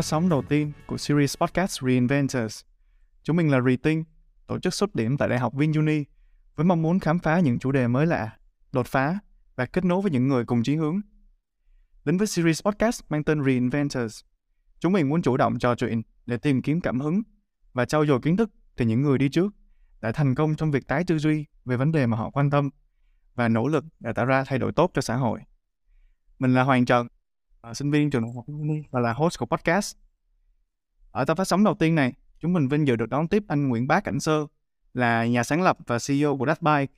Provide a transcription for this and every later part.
phát sóng đầu tiên của series podcast Reinventors. Chúng mình là Rethink, tổ chức xuất điểm tại Đại học VinUni với mong muốn khám phá những chủ đề mới lạ, đột phá và kết nối với những người cùng chí hướng. Đến với series podcast mang tên Reinventors, chúng mình muốn chủ động trò chuyện để tìm kiếm cảm hứng và trau dồi kiến thức từ những người đi trước đã thành công trong việc tái tư duy về vấn đề mà họ quan tâm và nỗ lực để tạo ra thay đổi tốt cho xã hội. Mình là Hoàng Trần, sinh viên trường đại học và là host của podcast. Ở tập phát sóng đầu tiên này, chúng mình vinh dự được đón tiếp anh Nguyễn Bá Cảnh Sơ, là nhà sáng lập và CEO của Dashbike,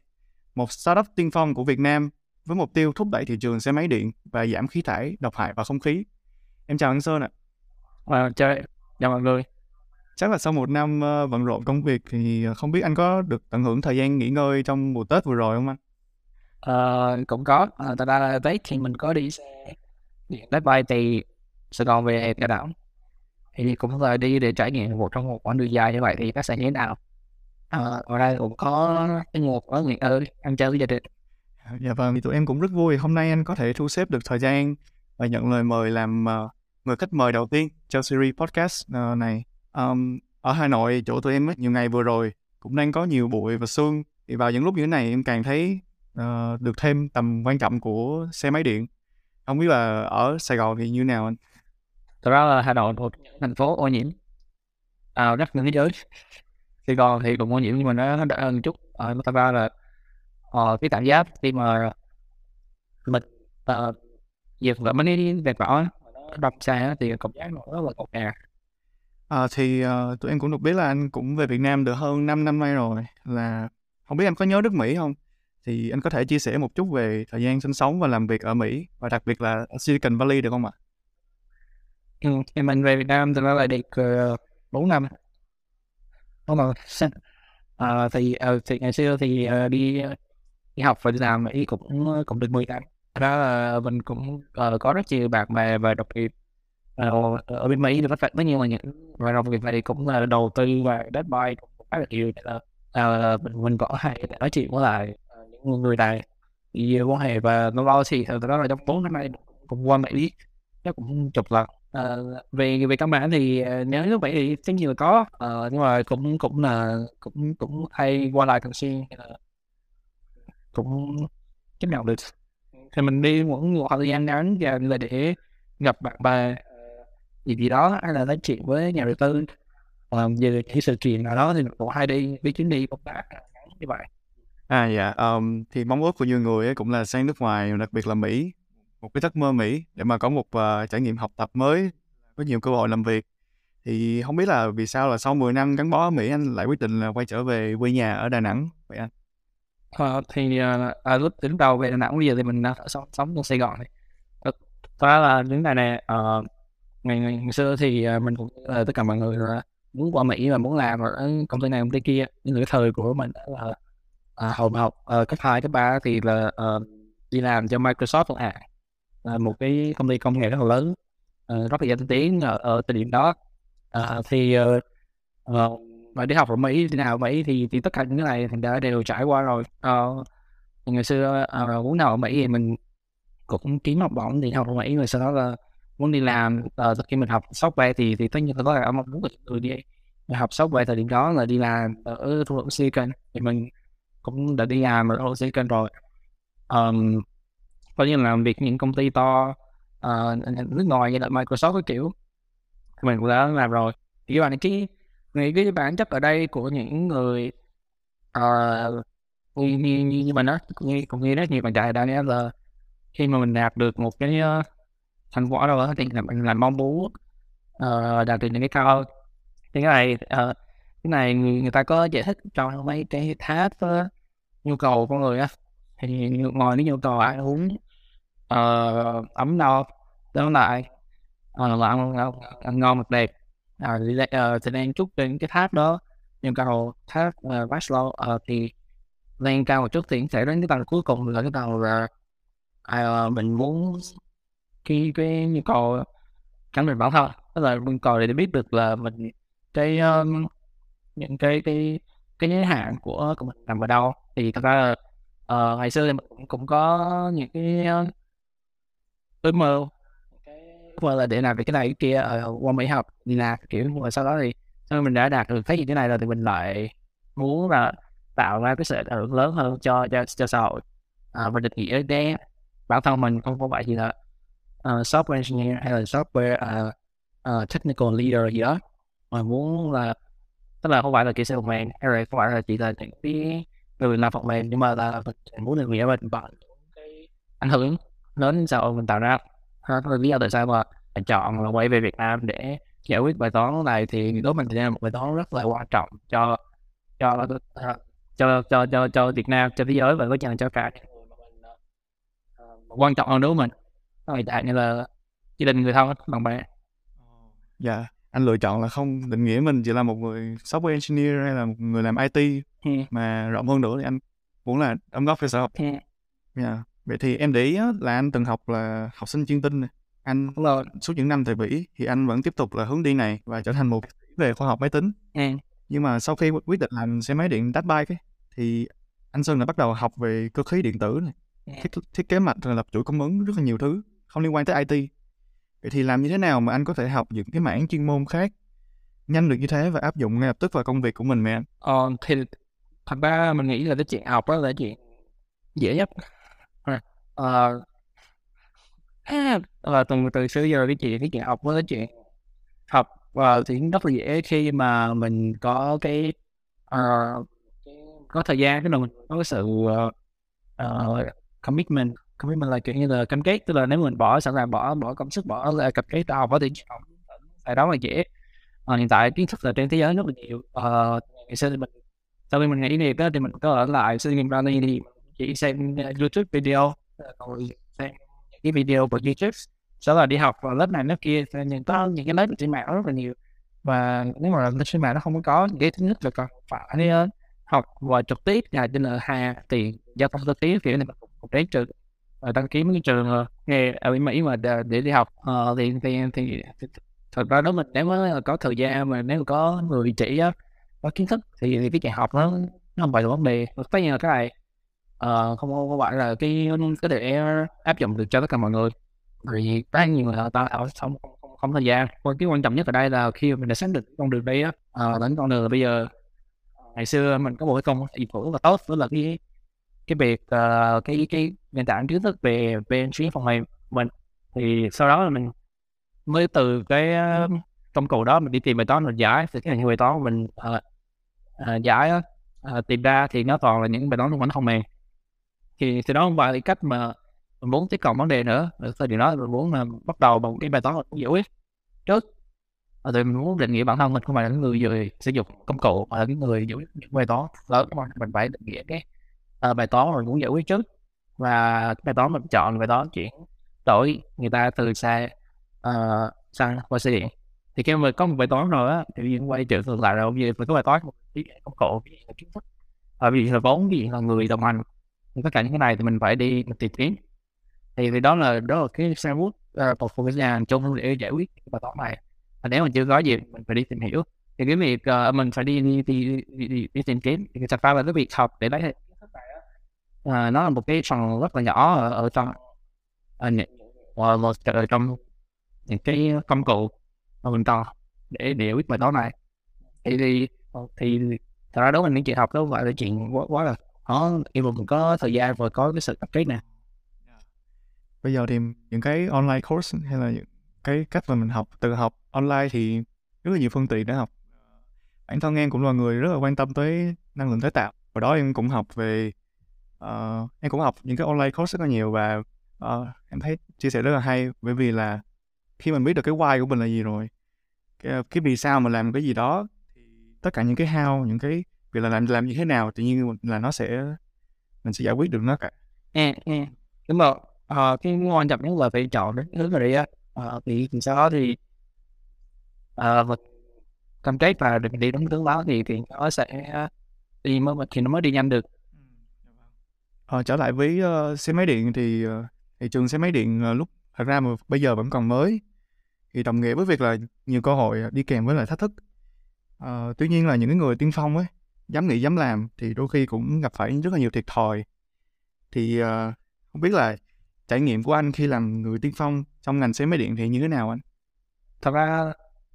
một startup tiên phong của Việt Nam với mục tiêu thúc đẩy thị trường xe máy điện và giảm khí thải độc hại vào không khí. Em chào anh Sơn ạ. À, chào, chào mọi người. Chắc là sau một năm uh, bận rộn công việc thì không biết anh có được tận hưởng thời gian nghỉ ngơi trong mùa Tết vừa rồi không anh? Uh, cũng có. À, thật ra là Tết thì mình có đi xe điện bay từ Sài Gòn về Đà Nẵng. Thì cũng là đi để trải nghiệm một trong một quãng đường dài như vậy thì nó sẽ như thế nào? À, ở đây cũng có cái một ở nguyện ơi ăn chơi với gia đình. Dạ vâng, thì tụi em cũng rất vui hôm nay anh có thể thu xếp được thời gian và nhận lời mời làm uh, người khách mời đầu tiên cho series podcast uh, này. Um, ở Hà Nội chỗ tụi em ấy, nhiều ngày vừa rồi cũng đang có nhiều bụi và sương thì vào những lúc như thế này em càng thấy uh, được thêm tầm quan trọng của xe máy điện không biết là ở Sài Gòn thì như nào anh? Thật ra là Hà Nội một thành phố ô nhiễm. À, rất là thế giới. Sài Gòn thì cũng ô nhiễm nhưng mà nó, đỡ hơn chút. Ở thật ra là uh, cái cảm giác khi mà mình uh, và mấy cái vẹt vỏ nó đâm xa thì cảm giác nó rất là ngột ngạt. À, thì uh, tụi em cũng được biết là anh cũng về Việt Nam được hơn 5 năm nay rồi. Là không biết anh có nhớ nước Mỹ không? Thì anh có thể chia sẻ một chút về thời gian sinh sống và làm việc ở Mỹ và đặc biệt là ở Silicon Valley được không ạ? Ừ, em anh về Việt Nam ờ, ờ, thì nó lại được uh, 4 năm. Không rồi. À, thì, uh, thì ngày xưa thì uh, đi đi học và đi làm Mỹ cũng cũng được 10 năm. Đó là mình cũng uh, có rất nhiều bạn bè và đồng nghiệp uh, ở bên Mỹ thì tất rất nhiều mà những và đồng nghiệp này cũng là đầu tư và đất buy cũng khá là nhiều là uh, mình mình có hay nói chuyện với lại người này. Thì quan hệ và lâu lâu thì thật đó là trong bốn năm nay cũng qua Mỹ chắc cũng chục lần. Uh, về về căn bản thì ờ, nếu như vậy thì tất nhiên là có uh, nhưng mà cũng cũng là cũng cũng hay qua lại thường xuyên cũng chấp nhận được. Thì mình đi một một thời gian ngắn và là để gặp bạn bè gì gì đó hay là nói chuyện với nhà đầu tư. Làm về cái sự kiện nào đó thì cũng hay đi với chuyến đi công tác như vậy à dạ um, thì mong ước của nhiều người ấy cũng là sang nước ngoài đặc biệt là Mỹ một cái giấc mơ Mỹ để mà có một uh, trải nghiệm học tập mới có nhiều cơ hội làm việc thì không biết là vì sao là sau 10 năm gắn bó ở Mỹ anh lại quyết định là quay trở về quê nhà ở Đà Nẵng vậy anh? À, thì uh, à, lúc lúc đầu về Đà Nẵng bây giờ thì mình đang sống sống trong Sài Gòn này. Thật ra là những này nè uh, ngày, ngày, ngày xưa thì uh, mình cũng uh, tất cả mọi người là muốn qua Mỹ và muốn làm ở công ty này công ty kia nhưng cái thời của mình là à, hồi học à, cấp hai cấp ba thì là à, đi làm cho Microsoft chẳng hạn à. là một cái công ty công nghệ rất là lớn à, rất là danh tiếng ở, ở thời điểm đó. À, thì uh, mà đi học ở Mỹ đi nào ở Mỹ thì thì tất cả những cái này thì đã đều trải qua rồi. À, ngày xưa à, muốn nào ở Mỹ thì mình cũng kiếm học bổng thì học ở Mỹ rồi sau đó là muốn đi làm sau khi mình học software thì thì tất nhiên là có là mong muốn của người đi học software thời điểm đó là đi làm ở khu vực Silicon. Thì mình cũng đã đi làm ở khu vực Silicon rồi. Um, coi như là làm việc những công ty to uh, nước ngoài như là Microsoft cái kiểu. Thì mình cũng đã làm rồi. Thì bạn cái nghĩ cái bản chất ở đây của những người uh, như, như, như, như mình đó cũng như cũng như rất nhiều bạn trẻ đã là khi mà mình đạt được một cái uh, thành quả đâu đó thì là mình là mong muốn uh, đạt được những cái cao thì cái này uh, cái này người, người ta có giải thích cho mấy cái tháp uh, ờ, nhu cầu con người á. Thì ngoài cái nhu cầu ăn uống uh, ấm no đó lại uh, là ăn, ăn, ăn ngon mặc đẹp. À, thì, uh, thì đang chúc trên cái tháp đó nhu cầu tháp uh, Maslow uh, thì lên cao một chút thì sẽ đến cái tầng cuối cùng là cái tầng là uh, mình muốn cái cái nhu cầu khẳng định bản thân. Tức là nhu cầu để biết được là mình cái um, những cái cái cái giới hạn của của mình nằm ở đâu. Thì thật ra là uh, ngày xưa thì mình cũng, cũng có những cái uh, ước mơ cái mơ là để làm việc cái này cái kia ở qua Mỹ học đi làm kiểu mà sau đó thì sau mình đã đạt được thấy gì thế này rồi thì mình lại muốn là tạo ra cái sự ảnh hưởng lớn hơn cho cho, cho xã hội à, và định nghĩa để bản thân mình không có phải gì là uh, software engineer hay là software uh, uh, technical leader gì đó. Mà muốn là tức là không phải là kỹ sư phần mềm hay là không phải là chỉ là những cái người làm phần mềm, nhưng mà là mình muốn được nghĩa mình bằng cái ảnh hưởng lớn xã hội mình tạo ra. Đó là lý do tại sao mà mình chọn là quay về Việt Nam để giải quyết bài toán này thì đối mình thì là một bài toán rất là quan trọng cho cho cho cho cho cho Việt Nam, cho thế giới và có chừng cho cả ờ, quan trọng hơn đối với mình. Người tại như là gia đình người thân, bạn bè. Dạ anh lựa chọn là không định nghĩa mình chỉ là một người software engineer hay là một người làm IT yeah. mà rộng hơn nữa thì anh muốn là đóng góp cho xã hội yeah. yeah. vậy thì em để ý là anh từng học là học sinh chuyên tinh này. anh rồi suốt những năm thời Bỉ thì anh vẫn tiếp tục là hướng đi này và trở thành một về khoa học máy tính yeah. nhưng mà sau khi quyết định làm xe máy điện đắt bike ấy, thì anh Sơn đã bắt đầu học về cơ khí điện tử này thiết, thiết kế mạch rồi lập chuỗi cung ứng rất là nhiều thứ không liên quan tới IT vậy thì làm như thế nào mà anh có thể học những cái mảng chuyên môn khác? Nhanh được như thế và áp dụng ngay lập tức vào công việc của mình mẹ anh. Ờ, thì thật ra mình nghĩ là cái chuyện học đó là chuyện dễ nhất. Ờ, là ờ, từ từ xưa giờ cái chuyện cái chuyện học với cái chuyện học và thì rất là dễ khi mà mình có cái uh, có thời gian cái là mình có cái sự uh, uh, commitment commitment là kiểu như là cam kết tức là nếu mình bỏ sẵn sàng bỏ bỏ công sức bỏ là cam kết tao bỏ tiền học tại đó là dễ. À, hiện tại kiến thức là trên thế giới rất là nhiều. Uh, ngày xưa thì mình sau khi mình nghỉ nghiệp đó thì mình có ở lại sinh viên Brownie thì chỉ xem ờ, YouTube video rồi xem cái video của YouTube. Sau là đi học vào lớp này lớp kia những có những cái lớp trên mạng rất là nhiều. Và nếu mà lên trên mạng nó không có những cái thứ nhất là còn phải học và trực tiếp là trên là hà tiền giao thông trực tiếp kiểu này mình cũng đến trường Ờ, đăng ký mấy cái trường ờ, nghe ở à, Mỹ mà để, đi học. Uh, thì, thì thì thật ra đó mình nếu mà có thời gian mà nếu mà có người chỉ á có kiến thức thì, thì cái chuyện học nó nó không phải là vấn đề. Tất nhiên là cái này uh, không không phải là cái cái để áp dụng được cho tất cả mọi người. Vì rất nhiều người ta ở không, không không thời gian. Còn cái quan trọng nhất ở đây là khi mình đã xác định con đường đi á uh, đến con đường bây giờ. Ngày xưa mình có một cái công dịch vụ rất là tốt đó là cái cái việc uh, cái cái nền tảng kiến thức về về chuyên phần mềm mình thì sau đó là mình mới từ cái uh, công cụ đó mình đi tìm bài toán mình giải. Thì cái bài toán mình uh, uh, giải uh, tìm ra thì nó toàn là những bài toán liên quan không phần mềm thì thì đó không phải cách mà mình muốn tiếp cận vấn đề nữa. Ở thời điểm đó mình muốn là bắt đầu bằng cái bài toán mình giải quyết trước. Và thì mình muốn định nghĩa bản thân mình không phải là người người sử dụng công cụ mà là cái người giải quyết những bài toán. Lớn mà mình phải định nghĩa cái uh, bài toán mình muốn giải quyết trước. Và bài toán mình chọn bài toán chuyển đổi người ta từ xe uh, ờ, sang qua xe điện. Thì khi mà có một bài toán rồi á thì mình quay trở ngược lại rồi bây giờ mình có bài toán một cái công cụ ví dụ là kiến thức. Và ví dụ là vốn ví dụ là người đồng hành tất cả những cái này thì mình phải đi mình tìm kiếm. Thì, thì đó là đó là cái xe uh, một phần cái nhà chung để giải quyết cái bài toán này. Và nếu mình chưa có gì mình phải đi tìm hiểu. Thì cái việc uh, mình phải đi đi, đi, đi, đi, đi tìm kiếm. Thì thật ra là cái việc học để lấy à, nó là một cái phần rất là nhỏ ở, ở trong ờ, ở, ờ, một, một ở trong những cái công cụ mà mình cần để để quyết bài toán này. Thì thì thì thật ra đối với những chuyện học đó gọi là chuyện quá, quá là khó. Khi mà mình có thời gian và có cái sự tập kết nè. Bây giờ thì những cái online course hay là những cái cách mà mình học tự học online thì rất là nhiều phương tiện để học. Bản thân em cũng là người rất là quan tâm tới năng lượng tái tạo. Và đó em cũng học về uh, em cũng học những cái online course rất là nhiều và uh, em thấy chia sẻ rất là hay bởi vì là khi mình biết được cái why của mình là gì rồi cái, ờ, cái vì sao mà làm cái gì đó thì tất cả những cái how những cái việc là làm làm như thế nào tự nhiên là nó sẽ mình sẽ giải quyết được nó cả à, à. đúng rồi à, cái quan trọng nhất là phải chọn cái hướng này á à, thì, sau đó thì à, mình cam kết và định đi đúng hướng đó thì thì nó sẽ đi mới thì nó mới đi nhanh được à, trở lại với uh, xe máy điện thì ờ, uh, thị trường xe máy điện uh, lúc thật ra mà bây giờ vẫn còn mới thì đồng nghĩa với việc là nhiều cơ hội đi kèm với lại thách thức uh, tuy nhiên là những cái người tiên phong ấy dám nghĩ dám làm thì đôi khi cũng gặp phải rất là nhiều thiệt thòi thì uh, không biết là trải nghiệm của anh khi làm người tiên phong trong ngành xe máy điện thì như thế nào anh? Thật ra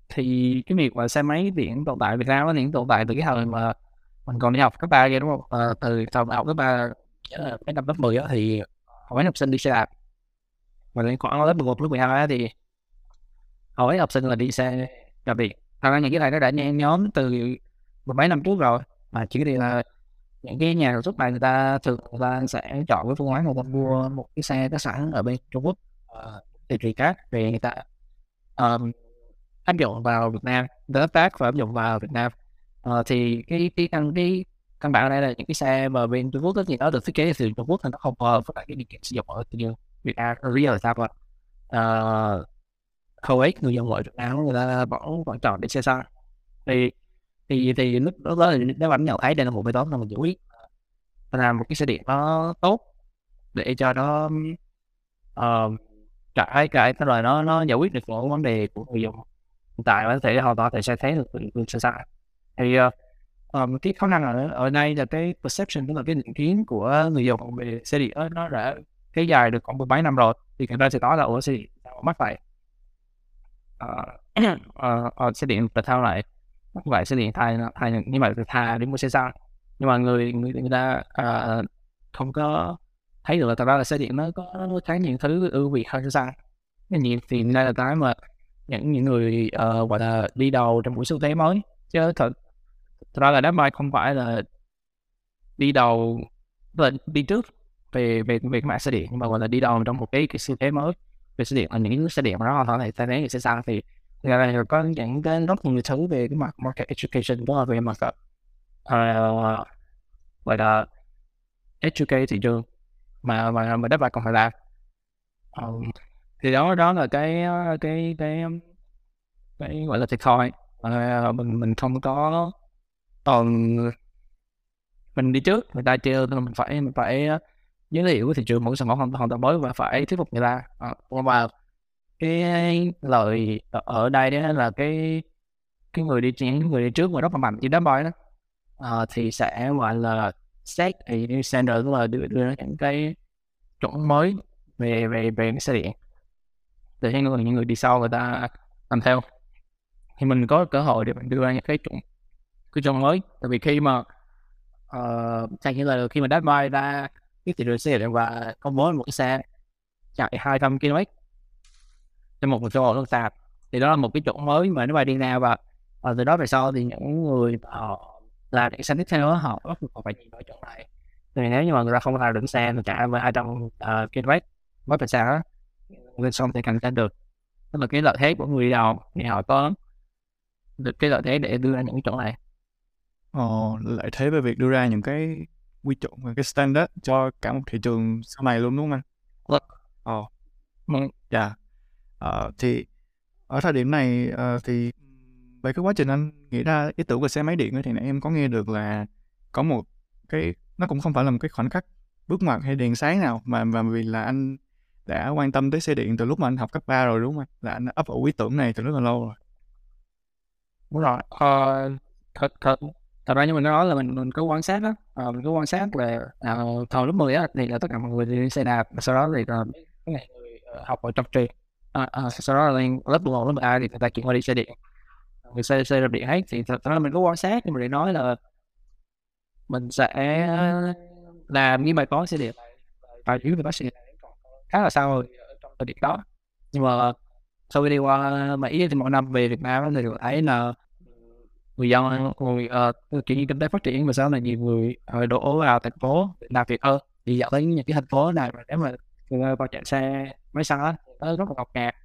thì cái việc mà xe máy điện tồn tại Việt Nam nó hiện tồn tại từ cái thời mà mình còn đi học cấp ba kia đúng không? À, từ thời học cấp ba mấy năm lớp 10 đó thì hầu hết học sinh đi xe đạp. Mà đến khoảng lớp 11, lớp 12 thì hầu hết học sinh là đi xe đạp điện. Thật ra những cái này nó đã nhen nhóm từ mấy năm trước rồi mà chỉ thì là những cái nhà sản xuất này người ta thường người ta sẽ chọn cái phương án người ta mua một cái xe có sẵn ở bên Trung Quốc ờ, thì thì khác về người ta um, áp dụng vào Việt Nam đối tác và áp dụng vào Việt Nam. Uh, thì cái cái căn cái căn bản ở đây là những cái xe mà bên Trung Quốc tất nhiên nó được thiết kế từ Trung Quốc thì nó không hợp với lại cái điều kiện sử dụng ở thị trường Việt Nam Korea là sao vậy uh, hầu hết người dân ngoại Việt Nam người ta vẫn vẫn chọn đi xe xa thì thì thì lúc đó thì nếu bạn nhận thấy đây là một bài toán mà mình giải quyết ờ, làm một cái xe điện nó tốt để cho nó ờ, uh, cái cái cái rồi nó nó giải quyết được những vấn đề của người dùng. Hiện tại có thể hoàn toàn thể sẽ thấy được từ xe xa thì uh, um, cái khó năng ở ở đây là cái perception tức là cái định kiến của người dùng về xe điện nó đã kéo dài được khoảng mười mấy năm rồi thì người ta sẽ nói là ủa xe điện mắc vậy uh, uh, uh, xe điện tại sao lại mắc vậy xe điện thay thay nhưng mà thà đi mua xe xăng. Nhưng mà người người, người ta uh, không có thấy được là thật ra là xe điện nó có khá nhiều thứ ưu việt hơn xe xăng. Cái nhiều thì đây là cái mà những những người uh, gọi là đi đầu trong buổi xu thế mới. Chứ thật thật ra là đám mai không phải là đi đầu là đi trước về về về cái mạng xe điện nhưng mà gọi là đi đầu trong một cái cái xu thế mới về xe điện. Là những xe điện mà nó hoàn thay thế xe xăng thì là có những cái rất nhiều thứ về cái mặt market education đó là về mặt uh, gọi là educate thị trường mà mà mà đất bạn còn phải làm. Um, thì đó đó là cái cái cái cái gọi là thiệt thòi. Uh, mình mình không có còn mình đi trước người ta chưa mình phải mình phải ờ, giới thiệu thị trường một sản phẩm hoàn toàn mới và phải thuyết phục người ta. À, và cái lời ở đây đó là cái cái người đi những người đi trước mà rất là mạnh trên đám boy đó. À, thì sẽ gọi là set thì new standard tức là đưa, đưa ra những cái chuẩn mới về về về cái xe điện. Từ những người những người đi sau người ta làm theo. Thì mình có cơ hội để mình đưa ra những cái chuẩn cái chọn mới. Tại vì khi mà uh, chẳng như là khi mà đám boy ra cái thị trường xe điện và công bố một cái xe chạy 200 km trên một số nước sạc thì đó là một cái chuẩn mới mà nếu mà đi ra và, và từ đó về sau thì những người họ làm những xe tiếp theo họ bắt buộc phải nhìn vào chỗ này. Thì nếu như mà người ta không làm được xe thì chạy với 200 uh, km mới phải xa lên xong thì cạnh tranh được. Tức là cái lợi thế của người đi đầu thì họ có được cái lợi thế để đưa ra những cái chỗ này. Ồ, lợi thế về việc đưa ra những cái quy chuẩn và cái standard cho cả một thị trường sau này luôn đúng không anh? Vâng. Ồ, vâng, dạ. Ờ, thì ở thời điểm này uh, thì về cái quá trình anh nghĩ ra ý tưởng về xe máy điện ấy, thì nãy em có nghe được là có một cái nó cũng không phải là một cái khoảnh khắc bước ngoặt hay đèn sáng nào mà mà vì là anh đã quan tâm tới xe điện từ lúc mà anh học cấp 3 rồi đúng không anh? Là anh ấp ủ ý tưởng này từ rất là lâu rồi. Đúng rồi. Ờ, thật thật thật ra như mình nói là mình mình có quan sát đó à, ờ, mình có quan sát là à, thời lớp 10 á thì là tất cả mọi người đi xe đạp sau đó thì là cái này người ờ, học ở trong trường à, à, sau đó là lên lớp 1, lớp 2 thì người ta chuyển qua đi xe điện. Người xe xe đạp điện hết thì thật ra mình có quan sát nhưng mà để nói là mình sẽ làm như bài toán xe điện và dưới về bác xe điện khá là sao rồi trong thời điểm đó. Nhưng mà sau khi đi qua Mỹ thì mỗi năm về Việt Nam thì thấy là người dân người uh, kiểu như kinh tế phát triển mà sau này nhiều người uh, đổ vào thành phố làm việc hơn. Thì dạo tới những cái thành phố này mà nếu mà người vào chạy xe máy xăng á nó rất là ngọc ngạt.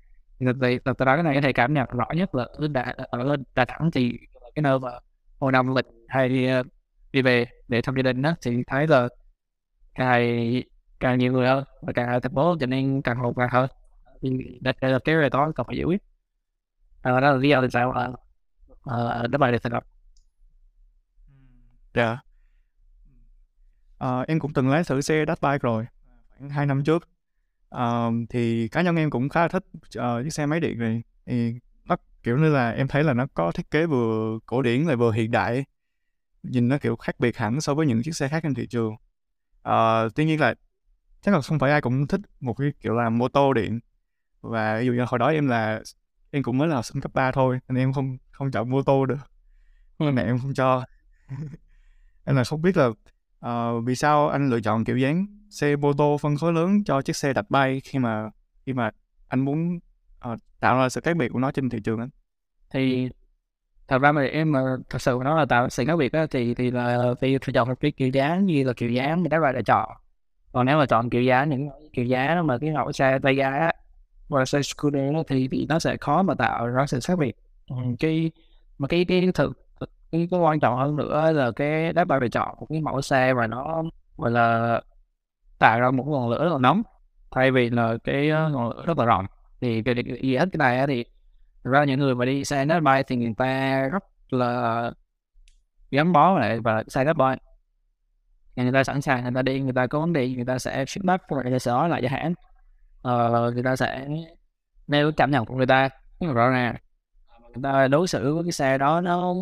Thì từ từ đó cái này có thể cảm nhận rõ nhất là ở đà, ở đà nẵng thì cái nơi mà hồi năm lịch hay đi, đi về để thăm gia đình đó thì thấy là càng càng nhiều người hơn và càng ở thành phố cho nên càng hộp càng hơn. Thì đây là cái bài toán cần phải giải quyết. À, đó là lý do tại sao uh, đáp bài được thành lập dạ ờ, em cũng từng lái thử xe dash bike rồi khoảng hai năm trước. Uh, thì cá nhân em cũng khá là thích uh, chiếc xe máy điện này. Thì nó kiểu như là em thấy là nó có thiết kế vừa cổ điển lại vừa hiện đại. Nhìn nó kiểu khác biệt hẳn so với những chiếc xe khác trên thị trường. Uh, tuy nhiên là chắc là không phải ai cũng thích một cái kiểu là mô tô điện. Và ví dụ như hồi đó em là em cũng mới là học sinh cấp 3 thôi nên em không không chọn mô tô được. Mẹ em không cho. Em là không biết là uh, vì sao anh lựa chọn kiểu dáng xe mô tô phân khối lớn cho chiếc xe đạp bay khi mà khi mà anh muốn uh, tạo ra sự khác biệt của nó trên thị trường anh? Thì thật ra mà em mà thật sự nó là tạo sự khác biệt đó, thì thì là vì phải chọn một cái kiểu dáng như là kiểu dáng mình đã gọi là chọn. Còn nếu mà chọn kiểu dáng những kiểu dáng mà cái mẫu xe tay ga hoặc xe scooter thì, thì nó sẽ khó mà tạo ra sự khác biệt ừ, cái mà cái cái thực cái, cái quan trọng hơn nữa là cái đáp bài phải chọn một cái mẫu xe mà nó gọi là tạo ra một ngọn lửa rất là nóng. Thay vì là cái ờ, ngọn lửa rất là rộng. Thì cái gì hết cái này thì ra những người mà đi xe đáp bài thì người ta rất là gắn bó lại và xe đáp bài người ta sẵn sàng người ta đi người ta có vấn đề người ta sẽ feedback và người ta sẽ nói lại cho hãng. Ờ, người ta sẽ nêu cảm nhận của người ta rất là rõ ràng người ta đối xử với cái xe đó nó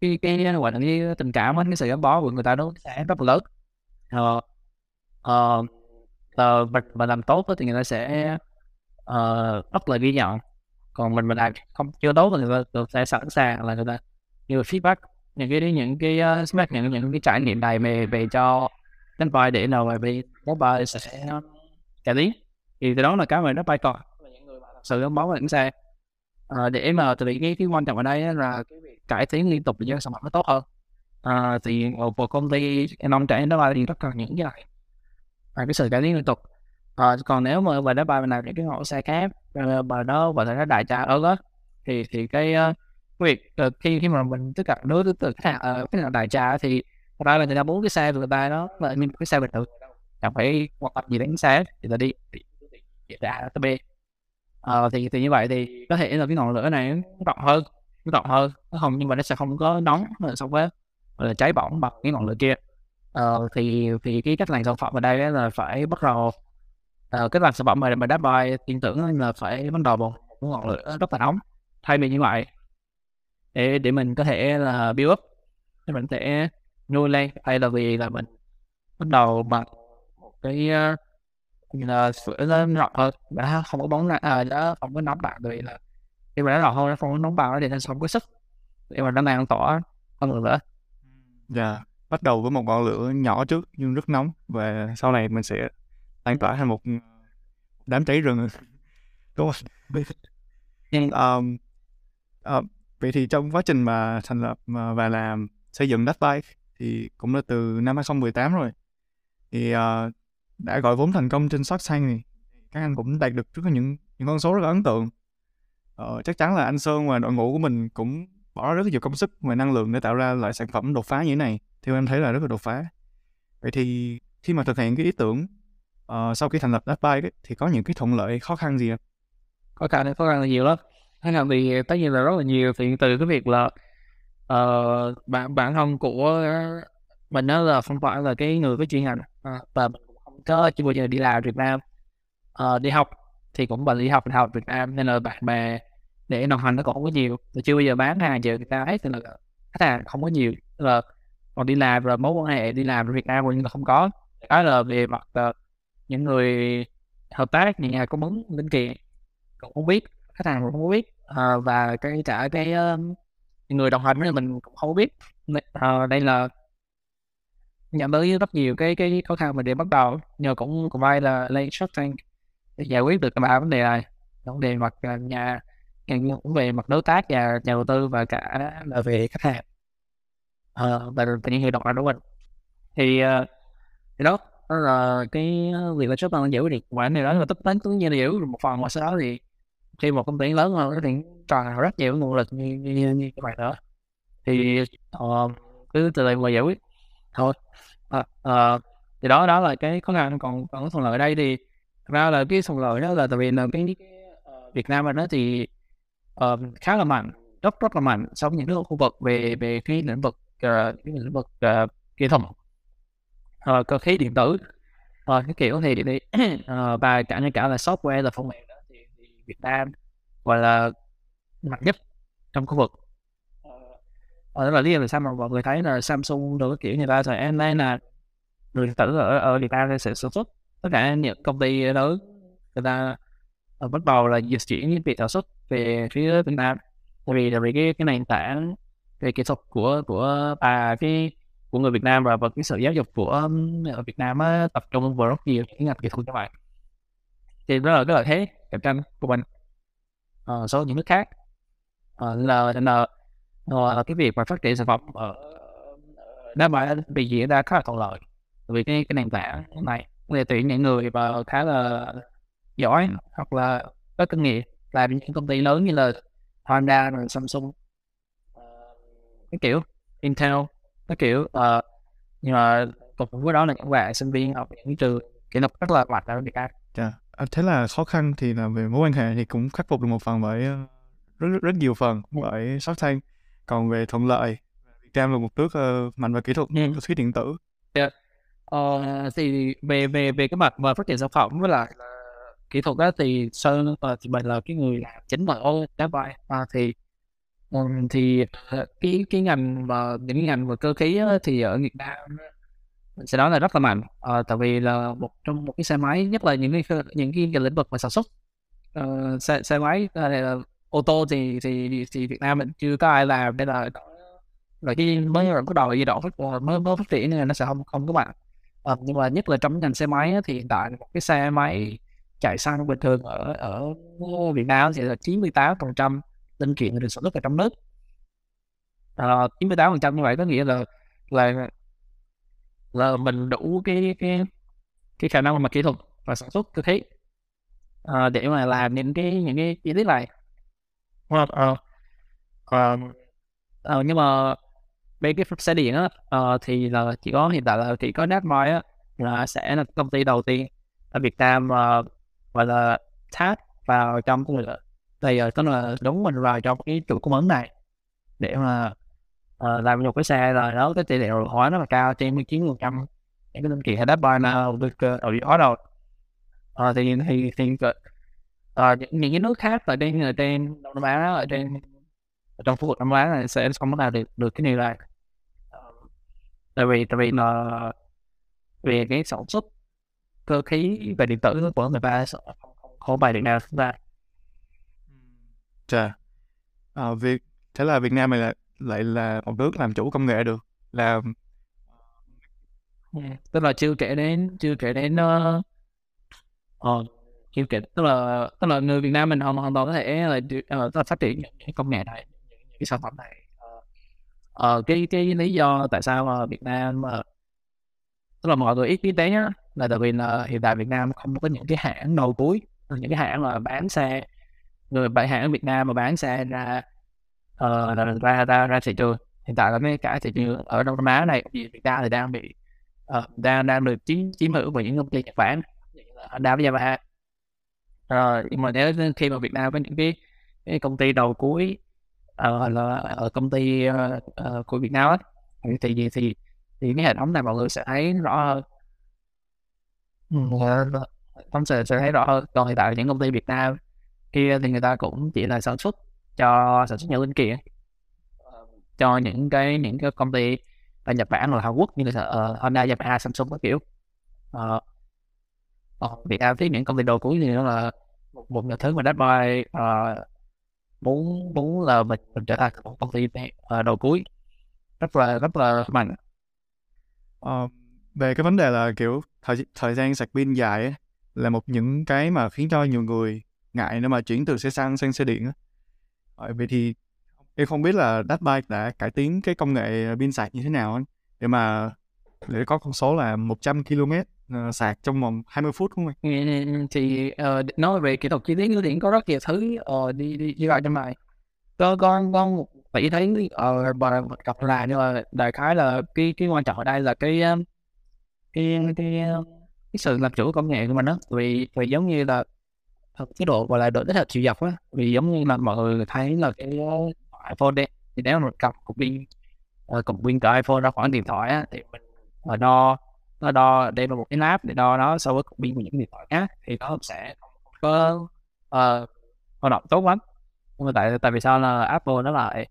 cái cái gọi là cái tình cảm cái sự gắn bó của người ta đối với xe rất là lớn. Ờ, ờ, ờ, và, mà làm tốt thì người ta sẽ uh, rất là ghi nhận. Còn mình mình làm không chưa tốt thì người ta sẽ sẵn sàng là người ta như feedback những cái những cái uh, feedback những những cái trải nghiệm này về về cho đánh vai để nào mà bị bố ba sẽ ờ, cải tiến. Thì đó là cái mà nó bay còn sự gắn bó với những xe à, để mà từ cái cái quan trọng ở đây là cái việc cải tiến liên tục để cho sản phẩm nó tốt hơn à, thì một, công ty non trẻ nó là thì rất cần những cái này và cái sự cải tiến liên tục à, còn nếu mà về đó bài nào những cái mẫu xe khác mà nó và nó đại trà ớt á thì thì cái uh, việc uh, khi khi mà mình tất cả đối với khách hàng uh, khách hàng đại trà thì ra là người ta muốn cái xe của người ta nó là cái xe bình thường chẳng phải quan tâm gì đến xe thì ta đi thì A tới B ờ, thì thì như vậy thì có thể là cái ngọn lửa này nó rộng hơn nó rộng hơn. Nó không nhưng mà nó sẽ không có nóng so với là cháy bỏng bằng cái ngọn lửa kia. Ờ, thì thì cái cách làm sản phẩm ở đây là phải bắt đầu uh, cái làm sản phẩm mà mà đáp bài tin tưởng là phải bắt đầu bằng một ngọn lửa rất là nóng. Thay vì như vậy để để mình có thể là build up để mình sẽ nuôi lên. Hay là vì là mình bắt đầu bằng một cái uh, là sửa lên rộng hơn và không có bóng ra à, nó không có nóng bạn vì là khi mà nó rộng hơn nó không có nóng vào thì nó không có sức. Để mà nó mang tỏ hơn nữa dạ yeah. bắt đầu với một ngọn lửa nhỏ trước nhưng rất nóng và sau này mình sẽ lan tỏa thành một đám cháy rừng. Đúng không um, uh, vậy thì trong quá trình mà thành lập và làm xây dựng Dash Bike thì cũng là từ năm 2018 rồi. Thì uh, đã gọi vốn thành công trên Shark Tank thì các anh cũng đạt được rất là những những con số rất là ấn tượng. Ờ, chắc chắn là anh Sơn và đội ngũ của mình cũng bỏ ra rất nhiều công sức và năng lượng để tạo ra loại sản phẩm đột phá như thế này theo em thấy là rất là đột phá. Vậy thì khi mà thực hiện cái ý tưởng uh, sau khi thành lập Datbike thì có những cái thuận lợi khó khăn gì không? khó khăn khó khăn là nhiều lắm. Khó khăn thì tất nhiên là rất là nhiều thì từ cái việc là ờ, uh, bản bản thân của mình đó là không phải là cái người có chuyên ngành. À, và mình có chưa bao giờ đi làm Việt Nam. Uh, đi học thì cũng bằng đi học đại học Việt Nam nên là bạn bè để đồng hành nó cũng không có nhiều. Rồi chưa bao giờ bán hàng giờ người ta hết nên là khách hàng không có nhiều. Nên là còn đi làm rồi mối quan hệ đi làm ở Việt Nam nhưng là không có. Cái là về mặt uh, những người hợp tác những nhà cung ứng linh kiện cũng không biết khách hàng cũng không biết. Uh, và cái cả cái uh, người đồng hành với mình cũng không biết. Uh, đây là nhận tới rất nhiều cái cái khó khăn mà để bắt đầu nhờ cũng cũng may là lên Shark Tank để giải quyết được ba vấn đề này. Vấn đề mặt à, nhà cũng về mặt đối tác và nhà đầu tư và cả là về khách hàng. Uh, và những đọc động đúng mình thì uh, thì đó đó là cái việc là Shark Tank giải quyết được và này đó. Là tất tính tất như là giải một phần mà sau đó thì khi một công ty lớn hơn thì tròn rất nhiều nguồn lực như như, như, như các bạn đó. Thì uh, cứ từ từ mà giải quyết thôi à, à, thì đó đó là cái khó khăn còn còn thuận lợi ở đây thì ra là cái thuận lợi đó là tại vì là cái, cái uh, Việt Nam nó thì uh, khá là mạnh rất rất là mạnh so với những nước khu vực về về cái lĩnh vực uh, cái lĩnh vực uh, kỹ thuật uh, cơ khí điện tử. Uh, cái kiểu thì đi uh, và cả như cả là software là phần mềm đó thì, thì Việt Nam gọi là mạnh nhất trong khu vực ờ, đó là lý do là sao mà mọi người thấy là Samsung đồ cái kiểu người ta sẽ online là người tử ở ở Việt Nam sẽ sản xuất tất cả những công ty lớn. Người ta ờ, bắt đầu là dịch chuyển những việc sản xuất về phía Việt Nam. Tại vì là vì cái cái nền tảng về kỹ thuật của của à cái của người Việt Nam và, và cái sự giáo dục của ở Việt Nam á, tập trung vào rất nhiều những ngành kỹ thuật các bạn thì đó là cái lợi thế cạnh tranh của mình. Uh, so với những nước khác. Uh, là là uh, cái việc mà phát triển sản phẩm ở đó mà bị diễn ra khá là thuận lợi vì cái cái nền tảng này để tuyển những người mà khá là giỏi hoặc là có kinh nghiệm làm những công ty lớn như là Honda rồi Samsung cái kiểu Intel cái kiểu uh, nhưng mà cùng với đó là những bạn sinh viên học những trường kỹ thuật rất là mạnh ở Việt Nam. Yeah. À, thế là khó khăn thì là về mối quan hệ thì cũng khắc phục được một phần bởi rất rất, rất nhiều phần bởi Shark Tank còn về thuận lợi Nam là một nước uh, mạnh về kỹ thuật ừ. thuyết điện tử yeah. ờ, thì về về về cái mặt mà phát triển sản phẩm với lại kỹ thuật đó thì sơn uh, thì mình là cái người làm chính mà ô đá vai à, thì um, thì uh, cái cái ngành mà những ngành về cơ khí á, thì ở Việt Nam mình sẽ nói là rất là mạnh à, tại vì là một trong một cái xe máy nhất là những cái những cái, cái lĩnh vực mà sản xuất uh, xe xe máy là ô tô thì thì thì Việt Nam mình chưa có ai làm nên là rồi khi mới bắt đầu giai đoạn phát mới mới phát triển nên nó sẽ không không có mạnh à, ờ, nhưng mà nhất là trong ngành xe máy thì hiện tại một cái xe máy chạy xăng bình thường ở ở Việt Nam thì là 98 phần trăm linh kiện được sản xuất ở trong nước. Ờ, à, 98 phần trăm như vậy có nghĩa là là là mình đủ cái cái cái khả năng mà kỹ thuật và sản xuất cơ khí à, để mà làm những cái những cái chi tiết này hoặc à, à. Ờ, nhưng mà bên cái xe điện á uh, thì là chỉ có hiện tại là chỉ có Natmoi á là sẽ là công ty đầu tiên ở Việt Nam uh, gọi là tap vào trong cái thì uh, tức là đúng mình vào trong cái chuỗi cung ứng này để mà uh, làm một cái xe là nó cái tỷ lệ nội hóa nó là cao trên 19 phần trăm. Những cái đơn kiện hay đáp bài nào được nội hóa rồi. Uh, thì thì thì uh, những, những cái nước khác ở trên ở trên Đông Nam Á ở trên ở trong khu vực Đông Nam Á này sẽ không có nào được được cái này này uh, tại vì tại vì là về cái sản xuất cơ khí về điện tử của người ta không không bài điện nào chúng ta. Chà, à, việc thế là Việt Nam này là lại là một nước làm chủ công nghệ được làm yeah. Ừ, tức là chưa kể đến chưa kể đến uh, uh, kiểu kiểu tức là tức là người Việt Nam mình hoàn hoàn toàn có thể là, uh, là phát triển những công nghệ này những, những cái sản phẩm này. Ờ, uh, cái cái lý do tại sao mà Việt Nam mà uh, tức là mọi người ít biết đến nhá là tại vì là hiện tại Việt Nam không có những cái hãng đầu cuối những cái hãng mà bán xe người bán hãng ở Việt Nam mà bán xe ra uh, ra ra ra thị trường. Hiện tại là mấy cả thị trường ở Đông Nam Á này Việt Nam thì đang bị uh, đang đang được chiếm chiếm hữu bởi những công ty Nhật Bản Honda với Yamaha rồi nhưng mà nếu khi mà Việt Nam có những cái, cái công ty đầu cuối uh, là ở công ty uh, uh, của Việt Nam á thì thì thì thì cái hệ thống này mọi người sẽ thấy rõ hơn. Không sẽ, sẽ thấy rõ hơn. Còn hiện tại những công ty Việt Nam kia thì người ta cũng chỉ là sản xuất cho sản xuất những linh kiện cho những cái những cái công ty ở Nhật Bản hoặc Hàn Quốc như là uh, Honda, Yamaha, Samsung các kiểu. Uh, Việt Nam thì những công ty đồ cuối thì nó là một, một thứ mà Deadboy uh, ờ, muốn muốn là mình mình trở thành một công ty uh, đầu cuối. Rất là rất là mạnh. Uh, về cái vấn đề là kiểu thời thời gian sạc pin dài ấy, là một những cái mà khiến cho nhiều người ngại nếu mà chuyển từ xe xăng sang xe điện á. Vậy thì em không biết là Datbike đã cải tiến cái công nghệ pin sạc như thế nào ấy, để mà để có con số là 100 km uh, sạc trong vòng 20 phút đúng không anh? Thì uh, nói về kỹ thuật chi tiết thì có rất nhiều thứ uh, đi đi đi vào trong này. Tôi con con phải thấy ở uh, bà gặp là nhưng mà đại khái là cái cái quan trọng ở đây là cái ờ, cái cái cái, sự làm chủ công nghệ của mình đó vì vì giống như là cái độ gọi là độ tích hợp chịu dọc á vì giống như là mọi người thấy là cái iPhone đi thì nếu mà cặp cục pin uh, cục pin của iPhone ra khoảng điện thoại á thì mình và đo nó đo đây là một cái lab để đo nó so với cục pin của những điện thoại khác thì nó sẽ không có uh, hoạt động tốt lắm. Nhưng mà tại tại vì sao là Apple nó lại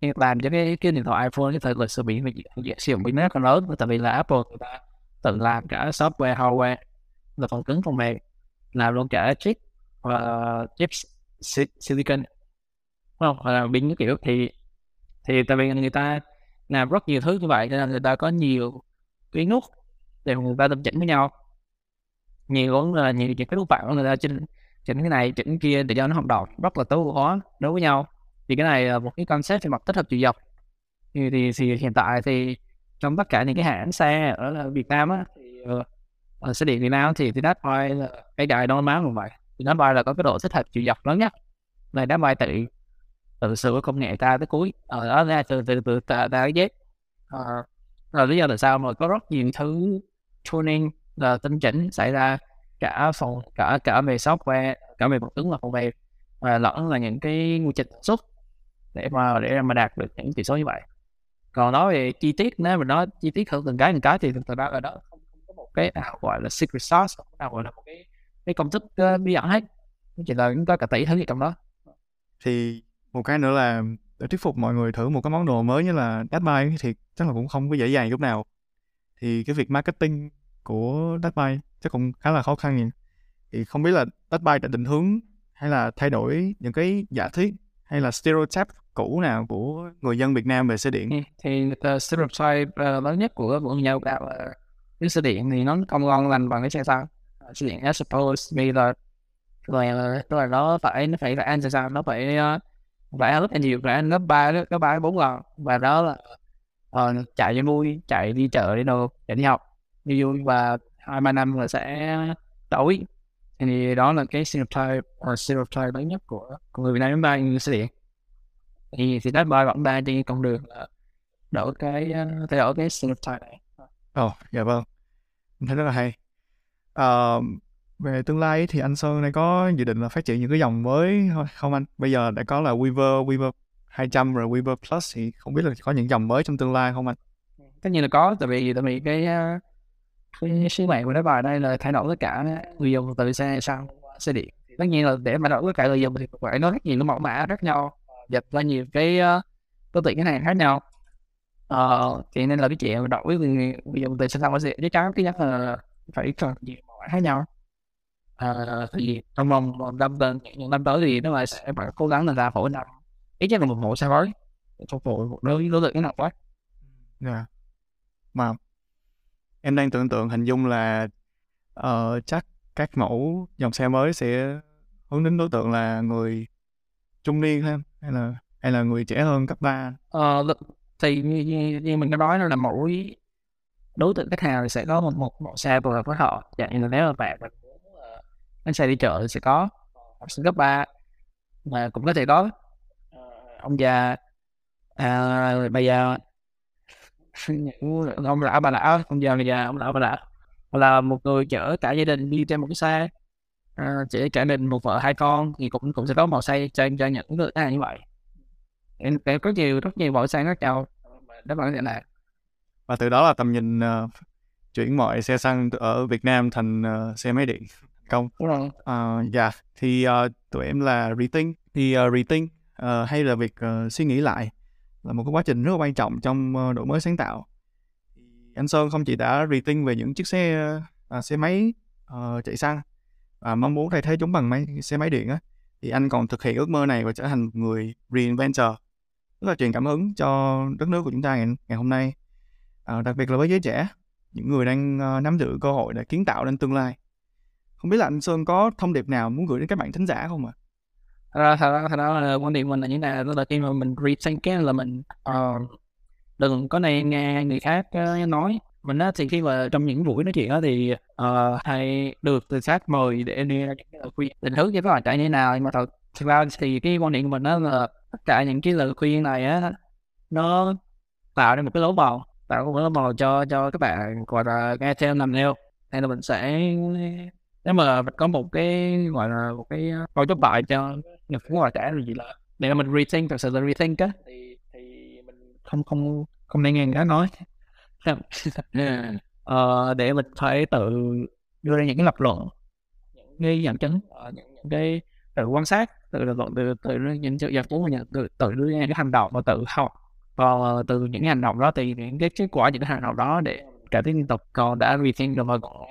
làm cho cái cái điện thoại iPhone cái thời lịch sử bị sử dụng pin rất là lớn. Tại vì là Apple người ta tự làm cả software hardware là phần cứng phần mềm làm luôn cả chip và chip silicon không? Hoặc là pin cái kiểu. Thì thì tại vì người ta làm rất nhiều thứ như vậy cho nên người ta có nhiều cái nút để người ta tâm chỉnh với nhau. Nhiều cũng là nhiều những cái nút bạn người ta chỉnh chỉnh cái này chỉnh cái kia để cho nó hoạt động rất là tối ưu hóa đối với nhau. Thì cái này là một cái concept về mặt tích hợp chiều dọc. Thì, thì, thì hiện tại thì trong tất cả những cái hãng xe ở Việt Nam á thì uh, ở xe điện Việt Nam thì thì Dashby là cái đài Don máu cũng vậy. Thì Dashby là có cái độ tích hợp chiều dọc lớn nhất. Này Dashby tự tự sửa công nghệ ta tới cuối. Ở đó ra từ từ từ ta ta Z là lý do tại sao mà có rất nhiều thứ tuning là tinh chỉnh xảy ra cả phòng cả cả về software cả về vật cứng và phần mềm. Và lẫn là những cái quy trình sản xuất để mà để mà đạt được những chỉ số như vậy. Còn nói về chi tiết nếu mình nói chi tiết hơn từng cái từng cái thì thực ra ở đó không, có một cái nào gọi là secret sauce không nào gọi là một cái cái công thức uh, bí ẩn hết. Chỉ là chúng ta cả tỷ thứ gì trong đó. Thì một cái nữa là để thuyết phục mọi người thử một cái món đồ mới như là Datbuy thì chắc là cũng không có dễ dàng chút nào. Thì cái việc marketing của Datbuy chắc cũng khá là khó khăn nhỉ. Thì không biết là Datbuy đã định hướng hay là thay đổi những cái giả thuyết hay là stereotype cũ nào của người dân Việt Nam về xe điện? thì, uh, stereotype uh, lớn nhất của mọi nhau đạo là cái xe điện thì nó không ngon lành bằng cái xe xăng. Ờ, xe điện I suppose vì là là là nó phải nó phải là anh sao nó phải uh, vẽ rất là nhiều vẽ anh gấp ba gấp ba bốn lần và đó là uh, chạy cho vui chạy đi chợ đi đâu chạy đi học đi vui và hai ba năm là sẽ đổi thì đó là cái stereotype or stereotype lớn nhất của, của người Việt Nam chúng ta như thế. điện thì thì Dashby vẫn đang trên con đường là đổi cái ờ, thay đổi cái stereotype này Ồ, oh, dạ vâng. Mình thấy rất là hay. Um, về tương lai thì anh Sơn này có dự định là phát triển những cái dòng mới không anh? Bây giờ đã có là Weaver, Weaver 200 rồi Weaver Plus thì không biết là có những dòng mới trong tương lai không anh? Tất nhiên là có, tại vì tại vì cái ờ, cái sứ mệnh của nó bài đây là thay đổi tất cả người dùng từ xe sang xe điện. Tất nhiên là để mà đổi tất cả người dùng thì phải nói rất nhiều cái mẫu mã khác nhau, dịch ra nhiều cái uh, tiện cái này khác nhau. Ờ, thì nên là cái chuyện đổi người, người dùng từ xe sang xe điện, chắc chắn cái nhất là phải cần nhiều mẫu mã khác nhau à, thì trong vòng năm tới những năm tới thì nó lại sẽ phải cố gắng là ra mỗi năm. Ít nhất là một mẫu xe mới phục vụ một đối đối tượng cái nào quá. Yeah. mà em đang tưởng tượng hình dung là uh, chắc các mẫu dòng xe mới sẽ hướng đến đối tượng là người trung niên hơn hay là hay là người trẻ hơn cấp 3 ờ, thì như, như, như mình đã nói là mỗi đối tượng khách hàng sẽ có một một mẫu xe phù hợp với họ. Dạng như là nếu mà bạn bánh xe đi chợ thì sẽ có học sinh cấp 3 mà cũng có thể có. Ông già à, bà già. Ông lão bà lão ông già bà già ông lão bà lão. Là một người chở cả gia đình đi trên một cái xe à, chỉ cả đình một vợ hai con thì cũng cũng sẽ có màu xe cho cho những người hàng như vậy. Em có nhiều rất nhiều màu xe khác nhau đó bạn thế này. Và từ đó là tầm nhìn uh, chuyển mọi xe xăng ở Việt Nam thành uh, xe máy điện công. Đúng rồi. Uh, dạ thì uh, tụi em là rethink thì uh, rethink uh, hay là việc uh, suy nghĩ lại là một cái quá trình rất là quan trọng trong uh, đổi mới sáng tạo. Anh Sơn không chỉ đã rethink về những chiếc xe uh, xe máy uh, chạy xăng và mong muốn thay thế chúng bằng máy xe máy điện á thì anh còn thực hiện ước mơ này và trở thành một người reinventor. Rất là truyền cảm hứng cho đất nước của chúng ta ngày, ngày hôm nay. Uh, đặc biệt là với giới trẻ những người đang uh, nắm giữ cơ hội để kiến tạo nên tương lai không biết là anh Sơn có thông điệp nào muốn gửi đến các bạn thính giả không ạ? À? thật ra thật ra là quan điểm mình là như này đó là khi mà mình rethink cái là mình uh, đừng có này nghe người khác uh, nói mình á thì khi mà trong những buổi nói chuyện đó thì uh, hay được từ sát mời để đi những lời khuyên định hướng cho các bạn chạy như thế nào nhưng mà thật thực ra thì cái quan điểm của mình đó là tất cả những cái lời khuyên này á nó tạo ra một cái lỗ bầu tạo một cái lỗ bầu cho cho các bạn gọi là nghe theo làm theo nên là mình sẽ nếu mà mình có một cái gọi là một cái câu chốt lại cho nhập phú hòa trẻ là gì là để mình rethink thật sự là rethink á. Thì thì mình không không không nên nghe người khác nói. Ờ, để mình phải tự đưa ra những cái lập luận những cái dẫn chứng ờ, những, những cái tự quan sát tự lập luận từ từ những sự giải nhận tự tự đưa ra những cái hành động và tự học. Và từ những hành động đó thì những cái kết quả những cái hành động đó để cải tiến liên tục còn đã rethink rồi mà còn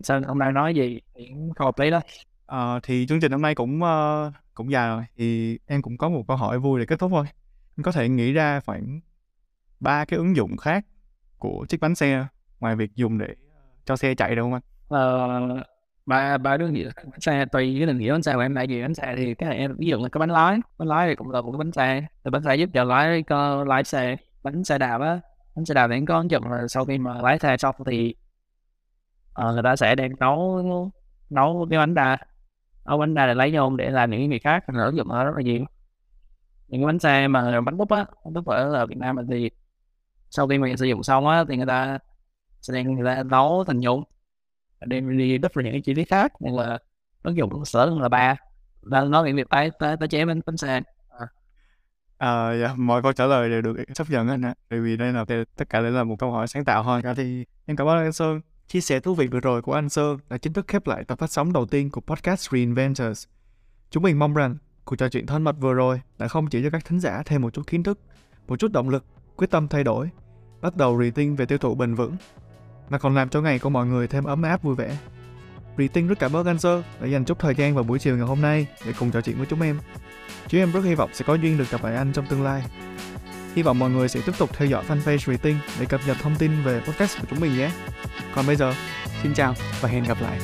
sao hôm nay nói gì? Cũng không hợp lý đó. Ờ, thì chương trình hôm nay cũng ờ, cũng dài rồi thì em cũng có một câu hỏi vui để kết thúc thôi. Anh có thể nghĩ ra khoảng ba cái ứng dụng khác của chiếc bánh xe ngoài việc dùng để cho xe chạy được không anh? Ờ, ba ba đứa nghĩa bánh xe tùy cái định nghĩa bánh xe của em. Là gì bánh xe thì cái này em ví dụ là cái bánh lái bánh lái thì cũng là một cái bánh xe. Thì bánh xe giúp cho lái lái xe bánh xe đạp á. Bánh xe đạp thì có ứng dụng là sau khi mà lái xe xong thì ờ, người ta sẽ đem nấu nấu cái bánh đa nấu bánh đa để lấy nhôm để làm những cái việc khác sử ứng dụng nó rất là nhiều những cái bánh xe mà bánh búp á bánh búp ở là Việt Nam thì sau khi mình sử dụng xong á thì người ta sẽ đem người ta nấu thành nhôm đem đi đắp vào những cái chi tiết khác hoặc là ứng dụng sở là ba đang nói việc tái tái tái chế bánh bánh xe À, à dạ, mọi câu trả lời đều được chấp nhận anh ạ. Bởi vì đây là tất cả đây là một câu hỏi sáng tạo thôi. Thì em cảm ơn anh Sơn. Chia sẻ thú vị vừa rồi của anh Sơn đã chính thức khép lại tập phát sóng đầu tiên của podcast Reinventors. Chúng mình mong rằng cuộc trò chuyện thân mật vừa rồi đã không chỉ cho các thính giả thêm một chút kiến thức, một chút động lực, quyết tâm thay đổi, bắt đầu rethink về tiêu thụ bền vững, mà còn làm cho ngày của mọi người thêm ấm áp vui vẻ. Rethink rất cảm ơn anh Sơn đã dành chút thời gian vào buổi chiều ngày hôm nay để cùng trò chuyện với chúng em. Chúng em rất hy vọng sẽ có duyên được gặp lại anh trong tương lai. Hy vọng mọi người sẽ tiếp tục theo dõi fanpage Rethink để cập nhật thông tin về podcast của chúng mình nhé. Còn bây giờ, xin chào và hẹn gặp lại.